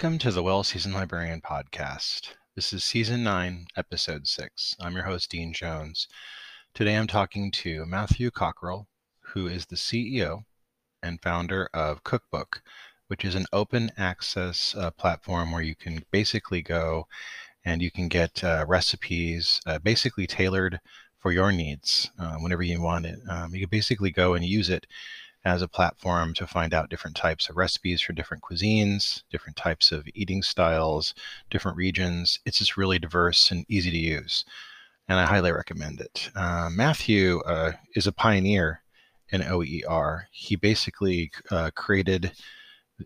Welcome to the Well Seasoned Librarian Podcast. This is Season 9, Episode 6. I'm your host, Dean Jones. Today I'm talking to Matthew Cockerill, who is the CEO and founder of Cookbook, which is an open access uh, platform where you can basically go and you can get uh, recipes uh, basically tailored for your needs uh, whenever you want it. Um, you can basically go and use it as a platform to find out different types of recipes for different cuisines, different types of eating styles, different regions. It's just really diverse and easy to use. And I highly recommend it. Uh, Matthew uh, is a pioneer in OER. He basically uh, created,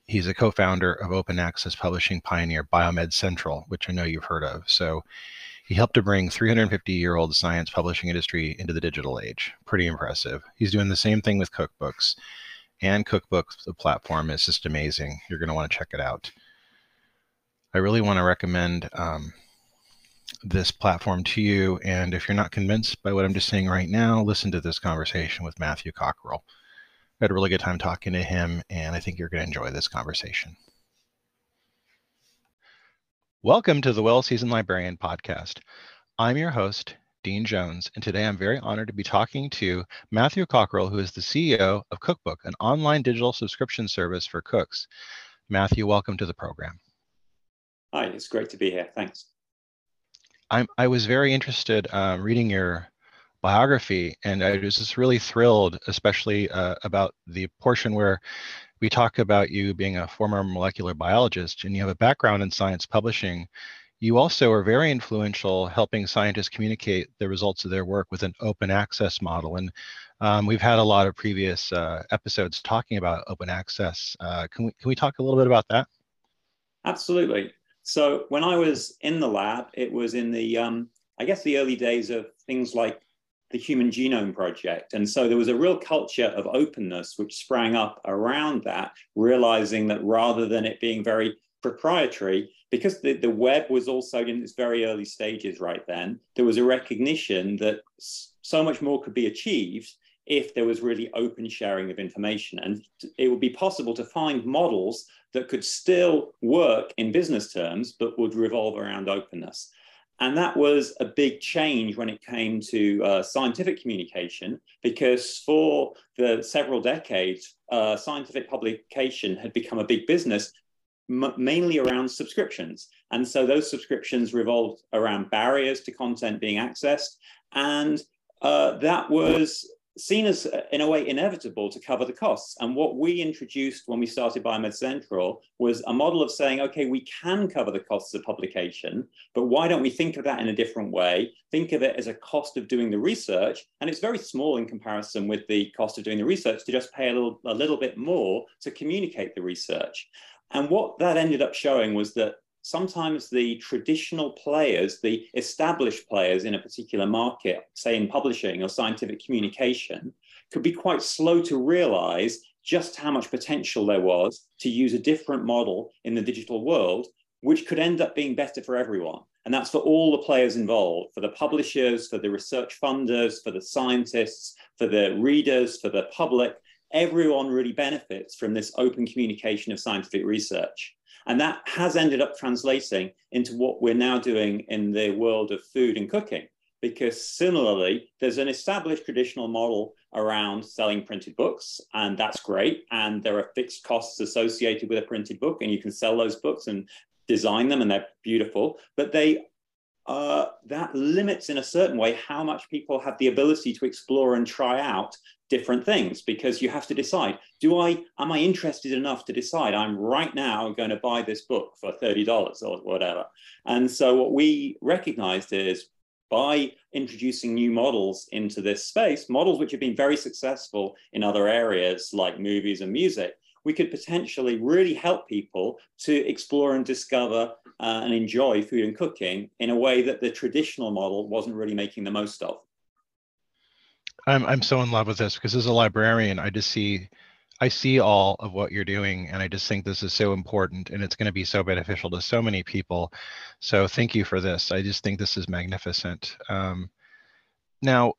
he's a co founder of open access publishing pioneer BioMed Central, which I know you've heard of. So he helped to bring 350 year old science publishing industry into the digital age. Pretty impressive. He's doing the same thing with cookbooks. And cookbooks, the platform is just amazing. You're going to want to check it out. I really want to recommend um, this platform to you. And if you're not convinced by what I'm just saying right now, listen to this conversation with Matthew Cockerill. I had a really good time talking to him, and I think you're going to enjoy this conversation. Welcome to the Well Seasoned Librarian podcast. I'm your host, Dean Jones, and today I'm very honored to be talking to Matthew Cockerill, who is the CEO of Cookbook, an online digital subscription service for cooks. Matthew, welcome to the program. Hi, it's great to be here. Thanks. I'm, I was very interested um, reading your biography, and I was just really thrilled, especially uh, about the portion where we talk about you being a former molecular biologist and you have a background in science publishing. You also are very influential helping scientists communicate the results of their work with an open access model. And um, we've had a lot of previous uh, episodes talking about open access. Uh, can, we, can we talk a little bit about that? Absolutely. So when I was in the lab, it was in the, um, I guess, the early days of things like the Human Genome Project. And so there was a real culture of openness which sprang up around that, realizing that rather than it being very proprietary, because the, the web was also in its very early stages right then, there was a recognition that so much more could be achieved if there was really open sharing of information. And it would be possible to find models that could still work in business terms, but would revolve around openness. And that was a big change when it came to uh, scientific communication, because for the several decades, uh, scientific publication had become a big business, mainly around subscriptions. And so those subscriptions revolved around barriers to content being accessed. And uh, that was seen as, uh, in a way, inevitable to cover the costs. And what we introduced when we started BioMed Central was a model of saying, okay, we can cover the costs of publication, but why don't we think of that in a different way? Think of it as a cost of doing the research. And it's very small in comparison with the cost of doing the research to just pay a little, a little bit more to communicate the research. And what that ended up showing was that sometimes the traditional players, the established players in a particular market, say in publishing or scientific communication, could be quite slow to realize just how much potential there was to use a different model in the digital world, which could end up being better for everyone. And that's for all the players involved, for the publishers, for the research funders, for the scientists, for the readers, for the public. Everyone really benefits from this open communication of scientific research. And that has ended up translating into what we're now doing in the world of food and cooking. Because similarly, there's an established traditional model around selling printed books, and that's great. And there are fixed costs associated with a printed book, and you can sell those books and design them, and they're beautiful. But they uh, that limits in a certain way how much people have the ability to explore and try out different things because you have to decide do i am i interested enough to decide i'm right now going to buy this book for $30 or whatever? And so what we recognized is by introducing new models into this space models which have been very successful in other areas like movies and music we could potentially really help people to explore and discover uh, and enjoy food and cooking in a way that the traditional model wasn't really making the most of. I'm I'm so in love with this because as a librarian, I just see I see all of what you're doing and I just think this is so important and it's going to be so beneficial to so many people. So thank you for this. I just think this is magnificent. Um, now,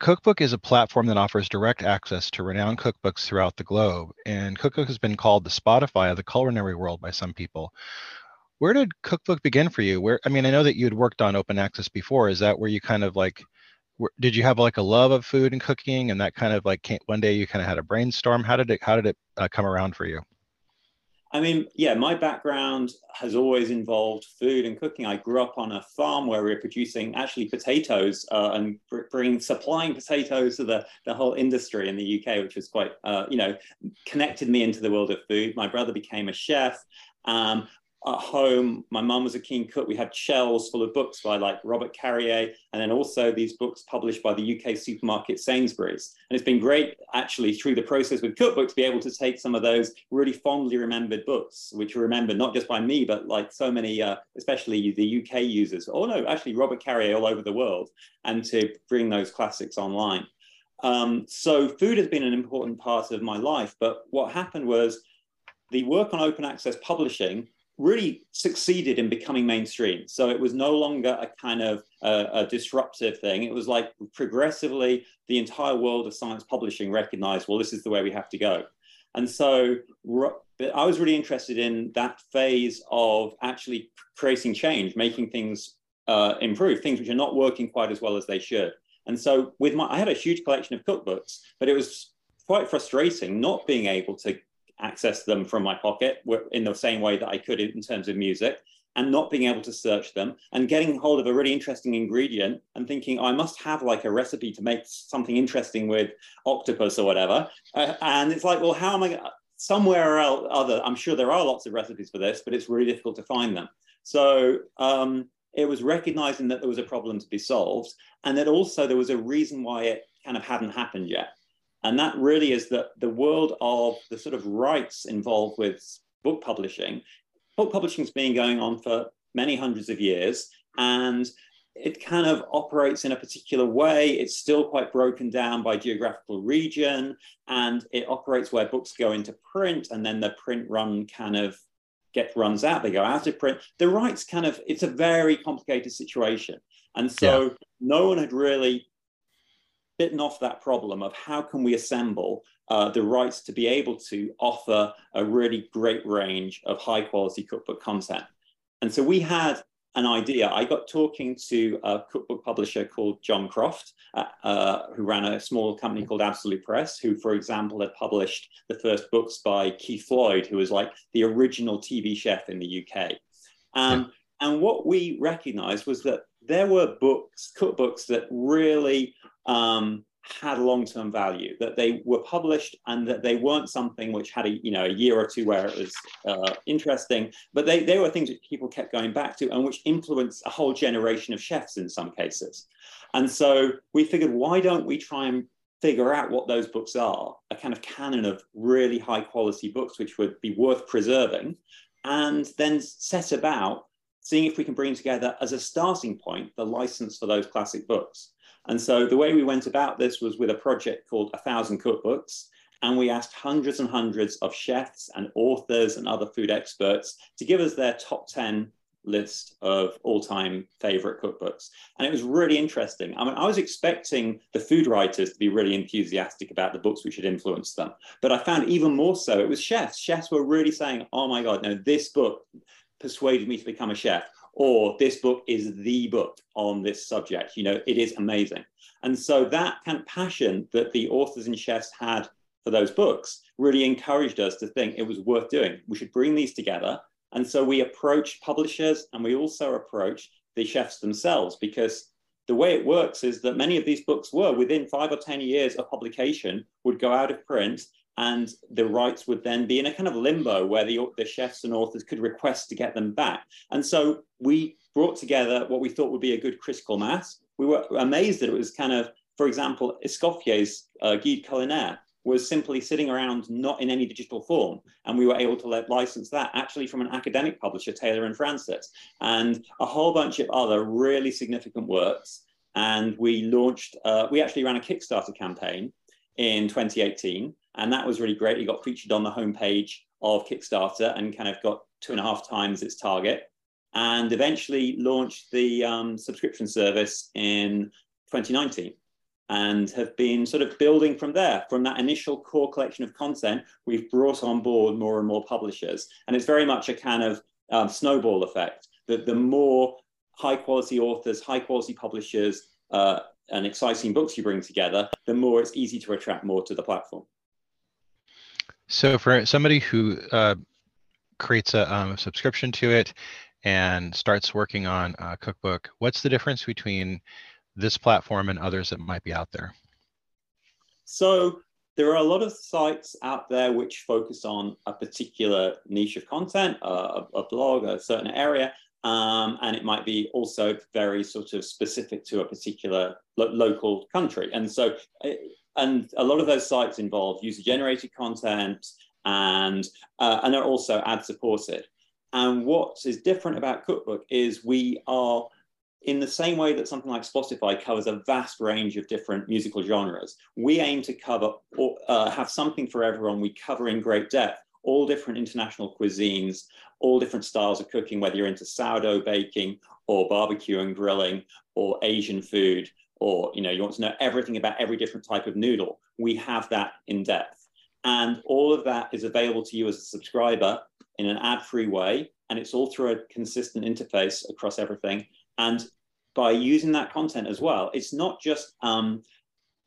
Cookbook is a platform that offers direct access to renowned cookbooks throughout the globe, and Cookbook has been called the Spotify of the culinary world by some people. Where did Cookbook begin for you? Where I mean, I know that you had worked on open access before. Is that where you kind of like did you have like a love of food and cooking and that kind of like one day you kind of had a brainstorm how did it how did it uh, come around for you I mean, yeah, my background has always involved food and cooking. I grew up on a farm where we were producing actually potatoes uh, and bringing supplying potatoes to the, the whole industry in the UK, which was quite, uh, you know, connected me into the world of food. My brother became a chef. Um, at home, my mum was a keen cook. We had shelves full of books by like Robert Carrier, and then also these books published by the UK supermarket Sainsbury's. And it's been great actually through the process with cookbooks, to be able to take some of those really fondly remembered books, which are remembered not just by me, but like so many, uh, especially the UK users. Oh no, actually Robert Carrier all over the world, and to bring those classics online. Um, so food has been an important part of my life. But what happened was the work on open access publishing really succeeded in becoming mainstream. So it was no longer a kind of uh, a disruptive thing. It was like progressively the entire world of science publishing recognized, well, this is the way we have to go. And so I was really interested in that phase of actually creating change, making things uh, improve, things which are not working quite as well as they should. And so with my, I had a huge collection of cookbooks, but it was quite frustrating not being able to access them from my pocket in the same way that I could in terms of music and not being able to search them and getting hold of a really interesting ingredient and thinking, oh, I must have like a recipe to make something interesting with octopus or whatever. Uh, and it's like, well, how am I somewhere or other? I'm sure there are lots of recipes for this, but it's really difficult to find them. So um, it was recognizing that there was a problem to be solved and that also there was a reason why it kind of hadn't happened yet. And that really is that the world of the sort of rights involved with book publishing. Book publishing has been going on for many hundreds of years, and it kind of operates in a particular way. It's still quite broken down by geographical region, and it operates where books go into print, and then the print run kind of get runs out. They go out of print. The rights kind of it's a very complicated situation, and so yeah. no one had really bitten off that problem of how can we assemble uh, the rights to be able to offer a really great range of high quality cookbook content. And so we had an idea. I got talking to a cookbook publisher called Jon Croft, uh, uh, who ran a small company called Absolute Press, who, for example, had published the first books by Keith Floyd, who was like the original TV chef in the UK. Um, and what we recognized was that there were books, cookbooks that really um, had long-term value, that they were published and that they weren't something which had a you know a year or two where it was uh, interesting, but they, they were things that people kept going back to and which influenced a whole generation of chefs in some cases. And so we figured, why don't we try and figure out what those books are, a kind of canon of really high quality books which would be worth preserving, and then set about seeing if we can bring together as a starting point the license for those classic books. And so the way we went about this was with a project called A Thousand Cookbooks. And we asked hundreds and hundreds of chefs and authors and other food experts to give us their top 10 list of all-time favorite cookbooks and it was really interesting i mean i was expecting the food writers to be really enthusiastic about the books which had influenced them but i found even more so it was chefs chefs were really saying oh my god no this book persuaded me to become a chef or this book is the book on this subject. You know, it is amazing. And so that kind of passion that the authors and chefs had for those books really encouraged us to think it was worth doing. We should bring these together. And so we approached publishers and we also approached the chefs themselves because the way it works is that many of these books were within five or 10 years of publication would go out of print and the rights would then be in a kind of limbo where the, the chefs and authors could request to get them back. And so we brought together what we thought would be a good critical mass. We were amazed that it was kind of, for example, Escoffier's uh, Guide Culinaire was simply sitting around not in any digital form. And we were able to let, license that actually from an academic publisher, Taylor and Francis, and a whole bunch of other really significant works. And we launched, uh, we actually ran a Kickstarter campaign in 2018 and that was really great. It got featured on the homepage of Kickstarter and kind of got two and a half times its target. And eventually launched the um, subscription service in 2019. and have been sort of building from there. From that initial core collection of content, we've brought on board more and more publishers. And it's very much a kind of um, snowball effect that the more high quality authors, high quality publishers, uh, and exciting books you bring together, the more it's easy to attract more to the platform. So, for somebody who uh, creates a um, subscription to it and starts working on a cookbook, what's the difference between this platform and others that might be out there? So, there are a lot of sites out there which focus on a particular niche of content, a, a blog, a certain area, um, and it might be also very sort of specific to a particular lo- local country. And so, eh, and a lot of those sites involve user generated content and uh, and are also ad supported. And what is different about Cookbook is we are in the same way that something like Spotify covers a vast range of different musical genres, we aim to cover or uh, have something for everyone. We cover in great depth all different international cuisines, all different styles of cooking, whether you're into sourdough baking or barbecue and grilling or Asian food, or you know, you want to know everything about every different type of noodle. We have that in depth. And all of that is available to you as a subscriber in an ad-free way. And it's all through a consistent interface across everything. And by using that content as well, it's not just um,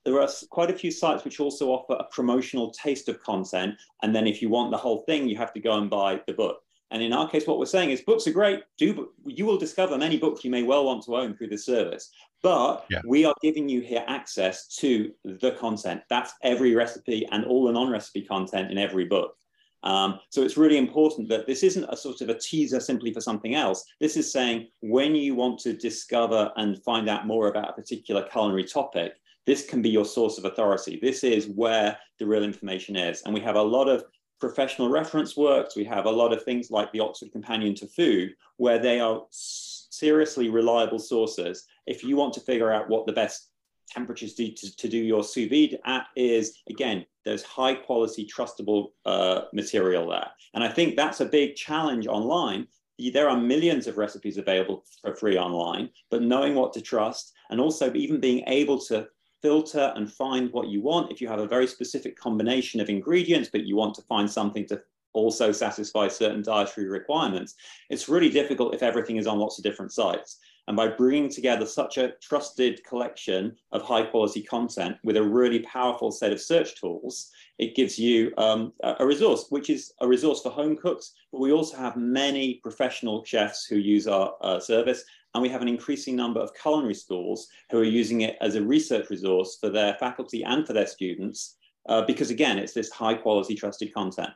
there are quite a few sites which also offer a promotional taste of content. And then if you want the whole thing, you have to go and buy the book. And in our case, what we're saying is books are great. Do you will discover many books you may well want to own through this service. But yeah. we are giving you here access to the content. That's every recipe and all the non-recipe content in every book. Um, so it's really important that this isn't a sort of a teaser simply for something else. This is saying when you want to discover and find out more about a particular culinary topic, this can be your source of authority. This is where the real information is. And we have a lot of professional reference works. We have a lot of things like the Oxford Companion to Food, where they are seriously reliable sources. If you want to figure out what the best temperatures to, to, to do your sous vide at is, again, there's high quality, trustable uh, material there. And I think that's a big challenge online. There are millions of recipes available for free online, but knowing what to trust and also even being able to filter and find what you want. If you have a very specific combination of ingredients, but you want to find something to also satisfy certain dietary requirements, it's really difficult if everything is on lots of different sites. And by bringing together such a trusted collection of high quality content with a really powerful set of search tools, it gives you um, a resource, which is a resource for home cooks. But we also have many professional chefs who use our uh, service. And we have an increasing number of culinary schools who are using it as a research resource for their faculty and for their students, uh, because again, it's this high quality trusted content.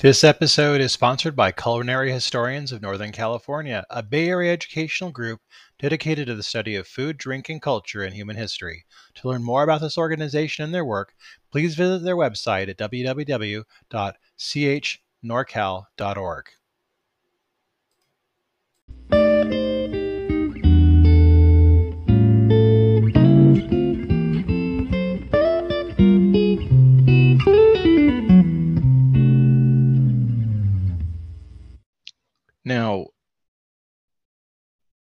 This episode is sponsored by Culinary Historians of Northern California, a Bay Area educational group dedicated to the study of food, drink, and culture in human history. To learn more about this organization and their work, please visit their website at www.chnorcal.org.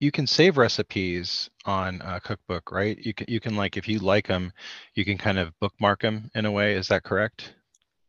you can save recipes on a cookbook, right? You can you can like if you like them, you can kind of bookmark them in a way. Is that correct?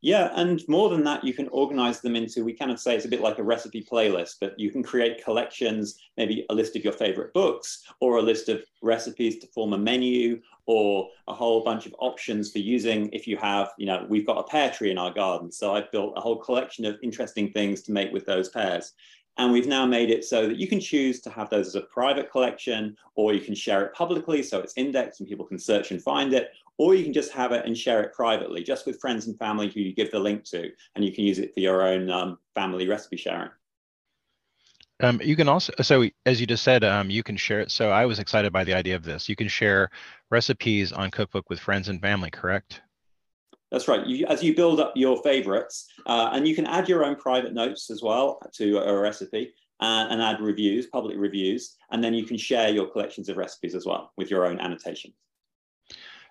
Yeah, and more than that, you can organize them into, we kind of say it's a bit like a recipe playlist, but you can create collections, maybe a list of your favorite books, or a list of recipes to form a menu, or a whole bunch of options for using if you have, you know, we've got a pear tree in our garden. So I've built a whole collection of interesting things to make with those pears. And we've now made it so that you can choose to have those as a private collection, or you can share it publicly so it's indexed and people can search and find it, or you can just have it and share it privately, just with friends and family who you give the link to, and you can use it for your own um, family recipe sharing. Um, you can also, so as you just said, um, you can share it. So I was excited by the idea of this. You can share recipes on Cookbook with friends and family, correct? That's right. You, as you build up your favorites, uh, and you can add your own private notes as well to a recipe and, and, add reviews, public reviews, and then you can share your collections of recipes as well with your own annotations.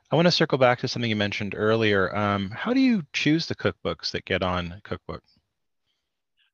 I want to circle back to something you mentioned earlier. Um, how do you choose the cookbooks that get on Cookbook?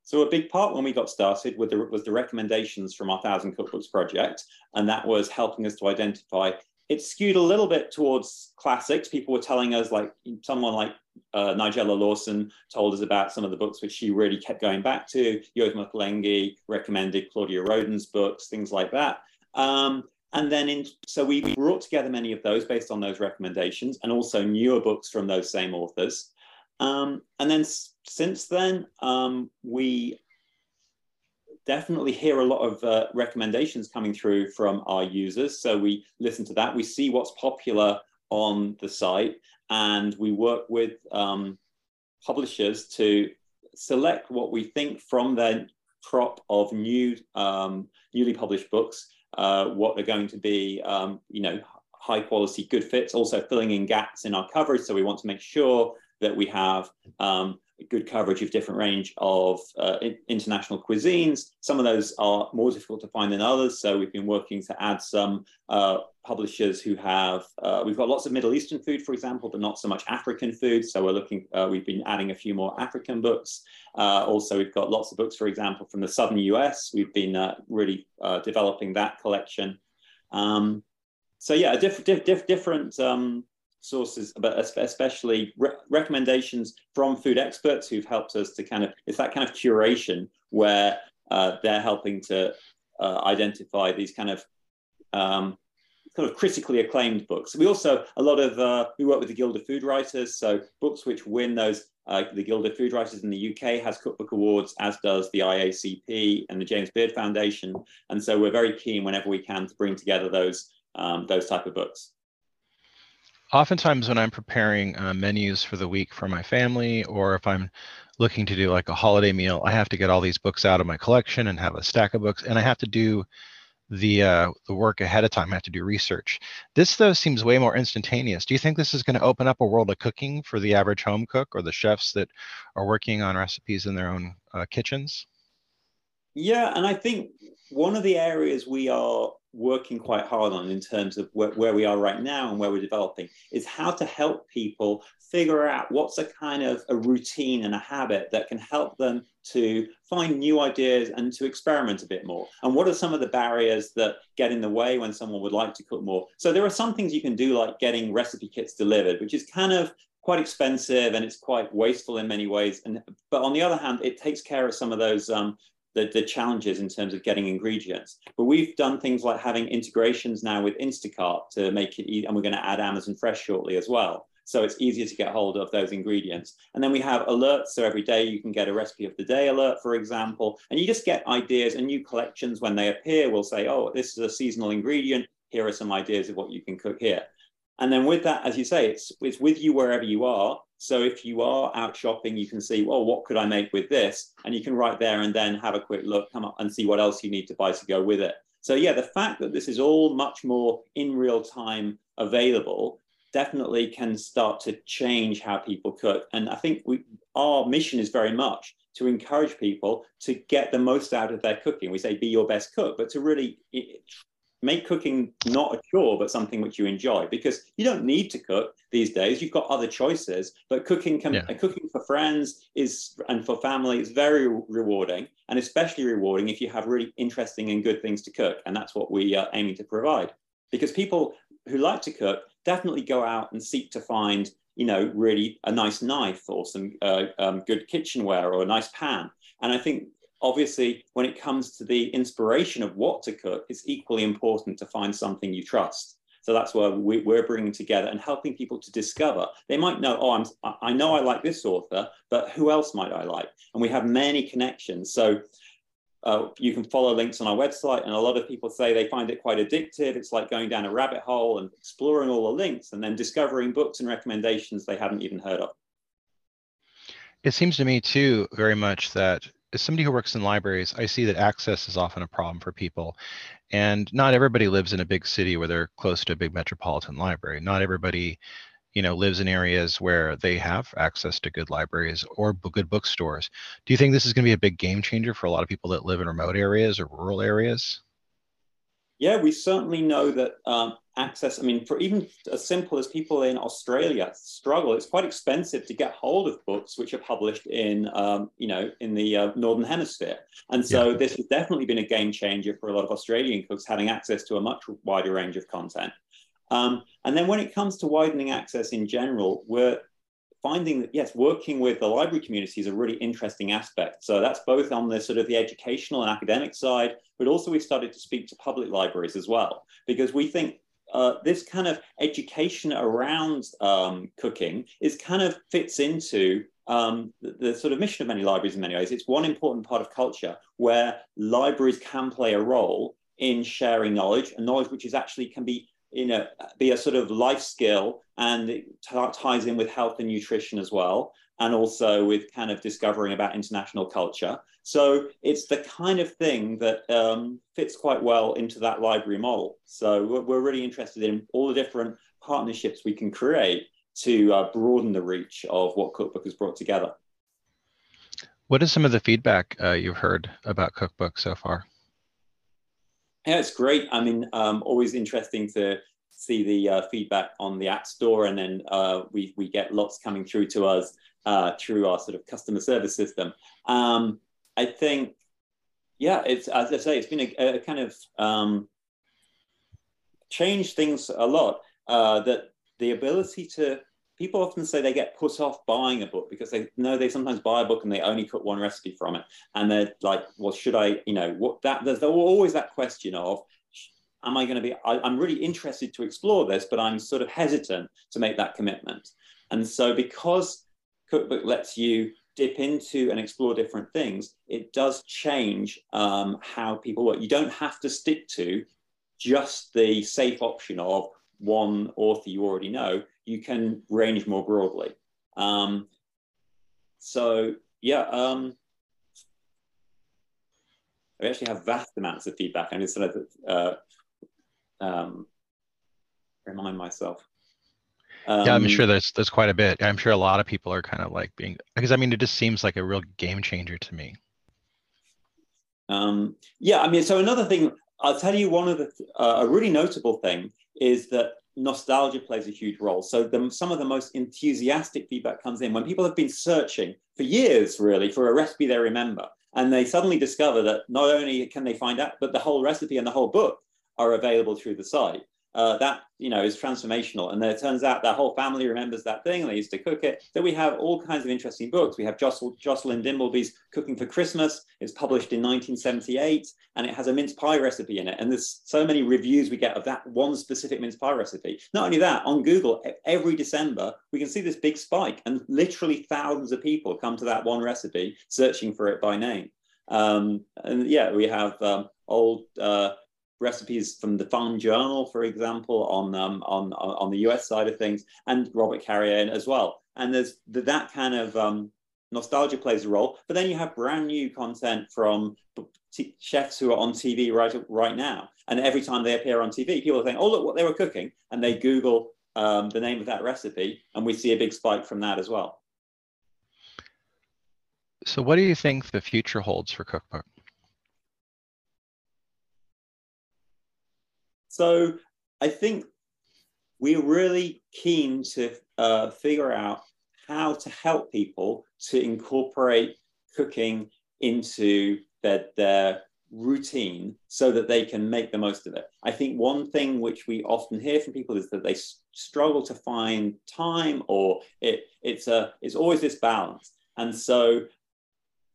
So a big part when we got started the, was the recommendations from our Thousand Cookbooks project, and that was helping us to identify. It skewed a little bit towards classics. People were telling us, like someone like uh, Nigella Lawson told us about some of the books which she really kept going back to. Yotam Ottolenghi recommended Claudia Roden's books, things like that. Um, and then, in, so we brought together many of those based on those recommendations and also newer books from those same authors. Um, and then since then, um, we definitely hear a lot of uh, recommendations coming through from our users. So we listen to that. We see what's popular on the site, and we work with um, publishers to select what we think from their crop of new, um, newly published books, uh, what are going to be, um, you know, high quality, good fits. Also filling in gaps in our coverage. So we want to make sure that we have um, good coverage of different range of uh, international cuisines. Some of those are more difficult to find than others. So we've been working to add some uh, publishers who have, uh, we've got lots of Middle Eastern food, for example, but not so much African food. So we're looking, uh, we've been adding a few more African books. Uh, also, we've got lots of books, for example, from the Southern US. We've been uh, really developing that collection. Um, so yeah, diff- diff- diff- different um, sources, but especially re- recommendations from food experts who've helped us to kind of, it's that kind of curation where uh, they're helping to uh, identify these kind of um, kind of critically acclaimed books. We also a lot of uh, we work with the Guild of Food Writers, so books which win those. Uh, the Guild of Food Writers in the UK has cookbook awards, as does the IACP and the James Beard Foundation, and so we're very keen whenever we can to bring together those um, those type of books oftentimes when I'm preparing uh, menus for the week for my family, or if I'm looking to do like a holiday meal, I have to get all these books out of my collection and have a stack of books, and I have to do the uh, the work ahead of time. I have to do research. This though seems way more instantaneous. Do you think this is going to open up a world of cooking for the average home cook or the chefs that are working on recipes in their own uh, kitchens? Yeah, and I think one of the areas we are working quite hard on in terms of where, where, we are right now and where we're developing is how to help people figure out what's a kind of a routine and a habit that can help them to find new ideas and to experiment a bit more. And what are some of the barriers that get in the way when someone would like to cook more? So there are some things you can do like getting recipe kits delivered which is kind of quite expensive and it's quite wasteful in many ways. And but on the other hand it takes care of some of those um, the, the challenges in terms of getting ingredients. But we've done things like having integrations now with Instacart to make it and we're going to add Amazon Fresh shortly as well. So it's easier to get hold of those ingredients. And then we have alerts. So every day you can get a recipe of the day alert, for example, and you just get ideas and new collections when they appear. We'll say, oh, this is a seasonal ingredient. Here are some ideas of what you can cook here. And then with that, as you say, it's, it's with you wherever you are. So if you are out shopping, you can see, well, what could I make with this? And you can right there and then have a quick look, come up and see what else you need to buy to go with it. So yeah, the fact that this is all much more in real time available definitely can start to change how people cook. And I think we, our mission is very much to encourage people to get the most out of their cooking. We say be your best cook, but to really make cooking not a chore but something which you enjoy because you don't need to cook these days. You've got other choices but cooking can yeah. cooking for friends is and for family is very rewarding and especially rewarding if you have really interesting and good things to cook and that's what we are aiming to provide. Because people who like to cook definitely go out and seek to find you know really a nice knife or some uh, um, good kitchenware or a nice pan. And i think obviously, when it comes to the inspiration of what to cook, it's equally important to find something you trust. So that's where we, are bringing together and helping people to discover. They might know, oh, I'm, I know I like this author, but who else might I like? And we have many connections. So uh, you can follow links on our website, and a lot of people say they find it quite addictive. It's like going down a rabbit hole and exploring all the links and then discovering books and recommendations they haven't even heard of. It seems to me, too, very much that as somebody who works in libraries, I see that access is often a problem for people. And not everybody lives in a big city where they're close to a big metropolitan library. Not everybody, you know, lives in areas where they have access to good libraries or good bookstores. Do you think this is going to be a big game changer for a lot of people that live in remote areas or rural areas? Yeah, we certainly know that um, access. I mean, for even as simple as people in Australia struggle, it's quite expensive to get hold of books which are published in, um, you know, in the uh, northern hemisphere. And so yeah. this has definitely been a game changer for a lot of Australian cooks having access to a much wider range of content. Um, and then when it comes to widening access in general, we're finding that yes, working with the library community is a really interesting aspect. So that's both on the sort of the educational and academic side, but also we started to speak to public libraries as well, because we think uh, this kind of education around um, cooking is kind of fits into um, the, the, sort of mission of many libraries in many ways. It's one important part of culture where libraries can play a role in sharing knowledge and knowledge which is actually can be you know, be a sort of life skill and it ties in with health and nutrition as well, and also with kind of discovering about international culture. So it's the kind of thing that um, fits quite well into that library model. So we're, we're, really interested in all the different partnerships we can create to uh, broaden the reach of what Cookbook has brought together. What is some of the feedback uh, you've heard about Cookbook so far? Yeah, it's great. I mean, um, always interesting to see the uh, feedback on the App Store, and then uh, we we get lots coming through to us uh, through our sort of customer service system. Um, I think, yeah, it's as I say, it's been a, a kind of um, changed things a lot. Uh, that the ability to people often say they get put off buying a book because they know they sometimes buy a book and they only cook one recipe from it and they're like well should i you know what that there's always that question of am i going to be I, am really interested to explore this but i'm sort of hesitant to make that commitment and so because cookbook lets you dip into and explore different things it does change um, how people work you don't have to stick to just the safe option of one author you already know you can range more broadly. Um, so yeah, um, I actually have vast amounts of feedback. I just sort of uh, um, remind myself. Um, yeah, I'm um, sure there's there's quite a bit. I'm sure a lot of people are kind of like being because I mean it just seems like a real game changer to me. Um, yeah, I mean, so another thing I'll tell you one of the uh, a really notable thing is that nostalgia plays a huge role. So the, some of the most enthusiastic feedback comes in when people have been searching for years, really, for a recipe they remember, and they suddenly discover that not only can they find out, but the whole recipe and the whole book are available through the site uh, that you know is transformational. And it turns out that whole family remembers that thing. and They used to cook it. So we have all kinds of interesting books. We have Josceline Dimbleby's Cooking for Christmas. It's published in 1978, and it has a mince pie recipe in it. And there's so many reviews we get of that one specific mince pie recipe. Not only that, on Google every December we can see this big spike, and literally thousands of people come to that one recipe searching for it by name. Um, and yeah, we have um, old. Uh, recipes from the Farm Journal, for example, on um, on on the US side of things, and Robert Carrier as well. And there's that kind of um, nostalgia plays a role. But then you have brand new content from t- chefs who are on TV right right now, and every time they appear on TV, people are saying, "Oh, look what they were cooking," and they Google um, the name of that recipe, and we see a big spike from that as well. So, what do you think the future holds for Cookbook? So I think we're really keen to uh, figure out how to help people to incorporate cooking into their, their routine so that they can make the most of it. I think one thing which we often hear from people is that they struggle to find time or it, it's, a, it's always this balance. And so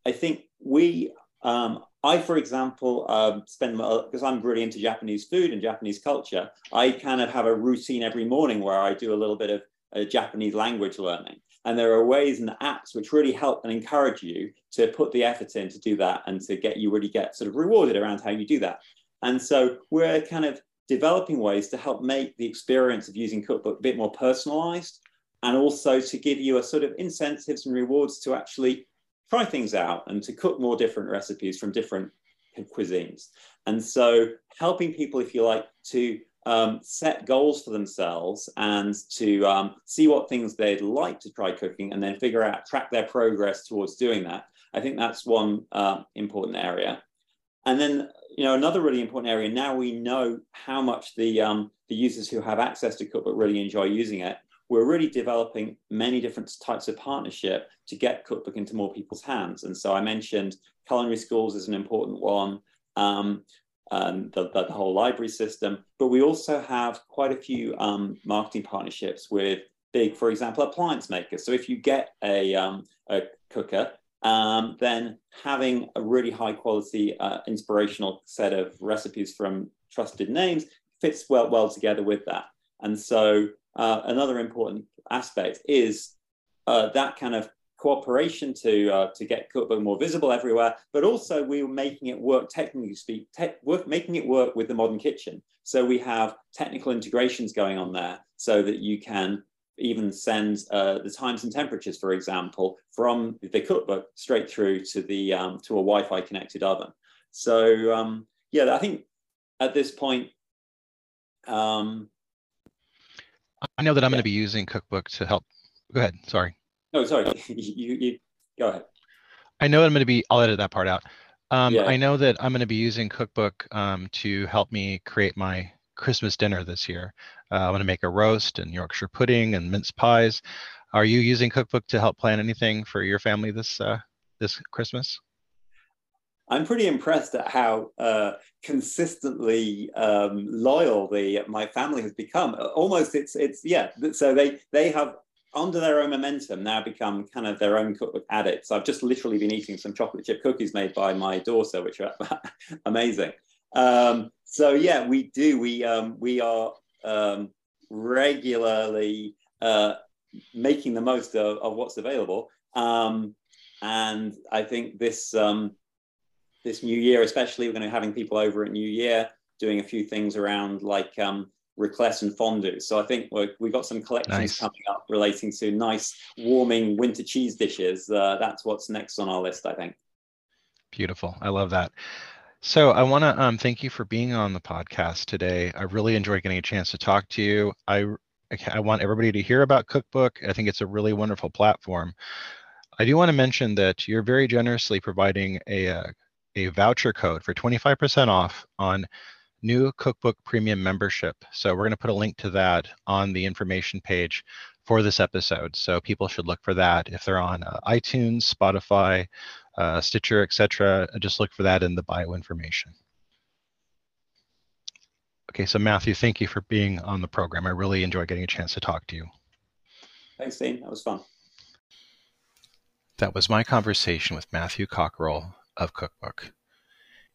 I think we um, I, for example, um, spend because I'm really into Japanese food and Japanese culture. I kind of have a routine every morning where I do a little bit of uh, Japanese language learning. And there are ways and apps which really help and encourage you to put the effort in to do that and to get you really get sort of rewarded around how you do that. And so we're kind of developing ways to help make the experience of using Cookbook a bit more personalized and also to give you a sort of incentives and rewards to actually try things out and to cook more different recipes from different cuisines. And so helping people, if you like, to um, set goals for themselves and to um, see what things they'd like to try cooking and then figure out, track their progress towards doing that. I think that's one uh, important area. And then you know, another really important area. Now we know how much the um, the users who have access to Cookbook really enjoy using it. We're really developing many different types of partnership to get Cookbook into more people's hands. And so I mentioned culinary schools is an important one. Um, um, the, the, whole library system, but we also have quite a few um, marketing partnerships with big, for example, appliance makers. So if you get a, um, a cooker, um, then having a really high quality, uh, inspirational set of recipes from trusted names fits well, well together with that. And so uh, another important aspect is uh, that kind of cooperation to uh, to get Cookbook more visible everywhere, but also we were making it work technically speak, work, making it work with the modern kitchen. So we have technical integrations going on there, so that you can even send uh, the times and temperatures, for example, from the cookbook straight through to the um, to a Wi-Fi connected oven. So um, yeah, I think at this point. Um, I know that I'm yeah. going to be using Cookbook to help. Go ahead. Sorry. No, sorry. you, you go ahead. I know I'm going to be. I'll edit that part out. Um, yeah. I know that I'm going to be using Cookbook um, to help me create my Christmas dinner this year. Uh, I'm going to make a roast and Yorkshire pudding and mince pies. Are you using Cookbook to help plan anything for your family this uh, this Christmas? I'm pretty impressed at how uh, consistently um, loyal the my family has become. Almost, it's it's yeah. So they they have under their own momentum now become kind of their own cookbook addicts. I've just literally been eating some chocolate chip cookies made by my daughter, which are amazing. Um, so yeah, we do. We um, we are um, regularly uh, making the most of, of what's available. Um, and I think this um, this new year, especially, we're going to be having people over at New Year doing a few things around like um, raclette and fondue. So I think we have got some collections nice. coming up relating to nice, warming winter cheese dishes. Uh, that's what's next on our list, I think. Beautiful. I love that. So I want to um, thank you for being on the podcast today. I really enjoy getting a chance to talk to you. I I want everybody to hear about Cookbook. I think it's a really wonderful platform. I do want to mention that you're very generously providing a, a, uh, a voucher code for 25% off on new Cookbook Premium membership. So we're going to put a link to that on the information page for this episode. So people should look for that if they're on uh, iTunes, Spotify, uh, Stitcher, etc. Just look for that in the bio information. Okay, so Matthew, thank you for being on the program. I really enjoy getting a chance to talk to you. Thanks, Dean. That was fun. That was my conversation with Matthew Cockerill of Cookbook.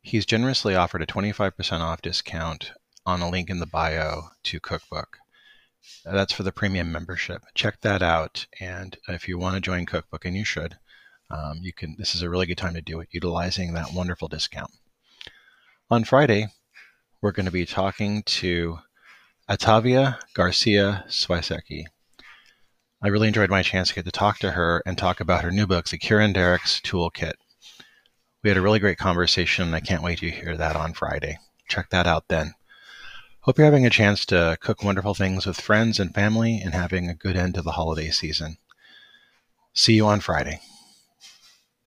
He's generously offered a 25% off discount on a link in the bio to Cookbook. That's for the premium membership. Check that out. And if you want to join Cookbook, and you should, um, you can. This is a really good time to do it, utilizing that wonderful discount. On Friday, we're going to be talking to Atava Garcia Swiecicki. I really enjoyed my chance to get to talk to her and talk about her new book, The Curanderx Toolkit. We had a really great conversation, and I can't wait to hear that on Friday. Check that out then. Hope you're having a chance to cook wonderful things with friends and family and having a good end to the holiday season. See you on Friday.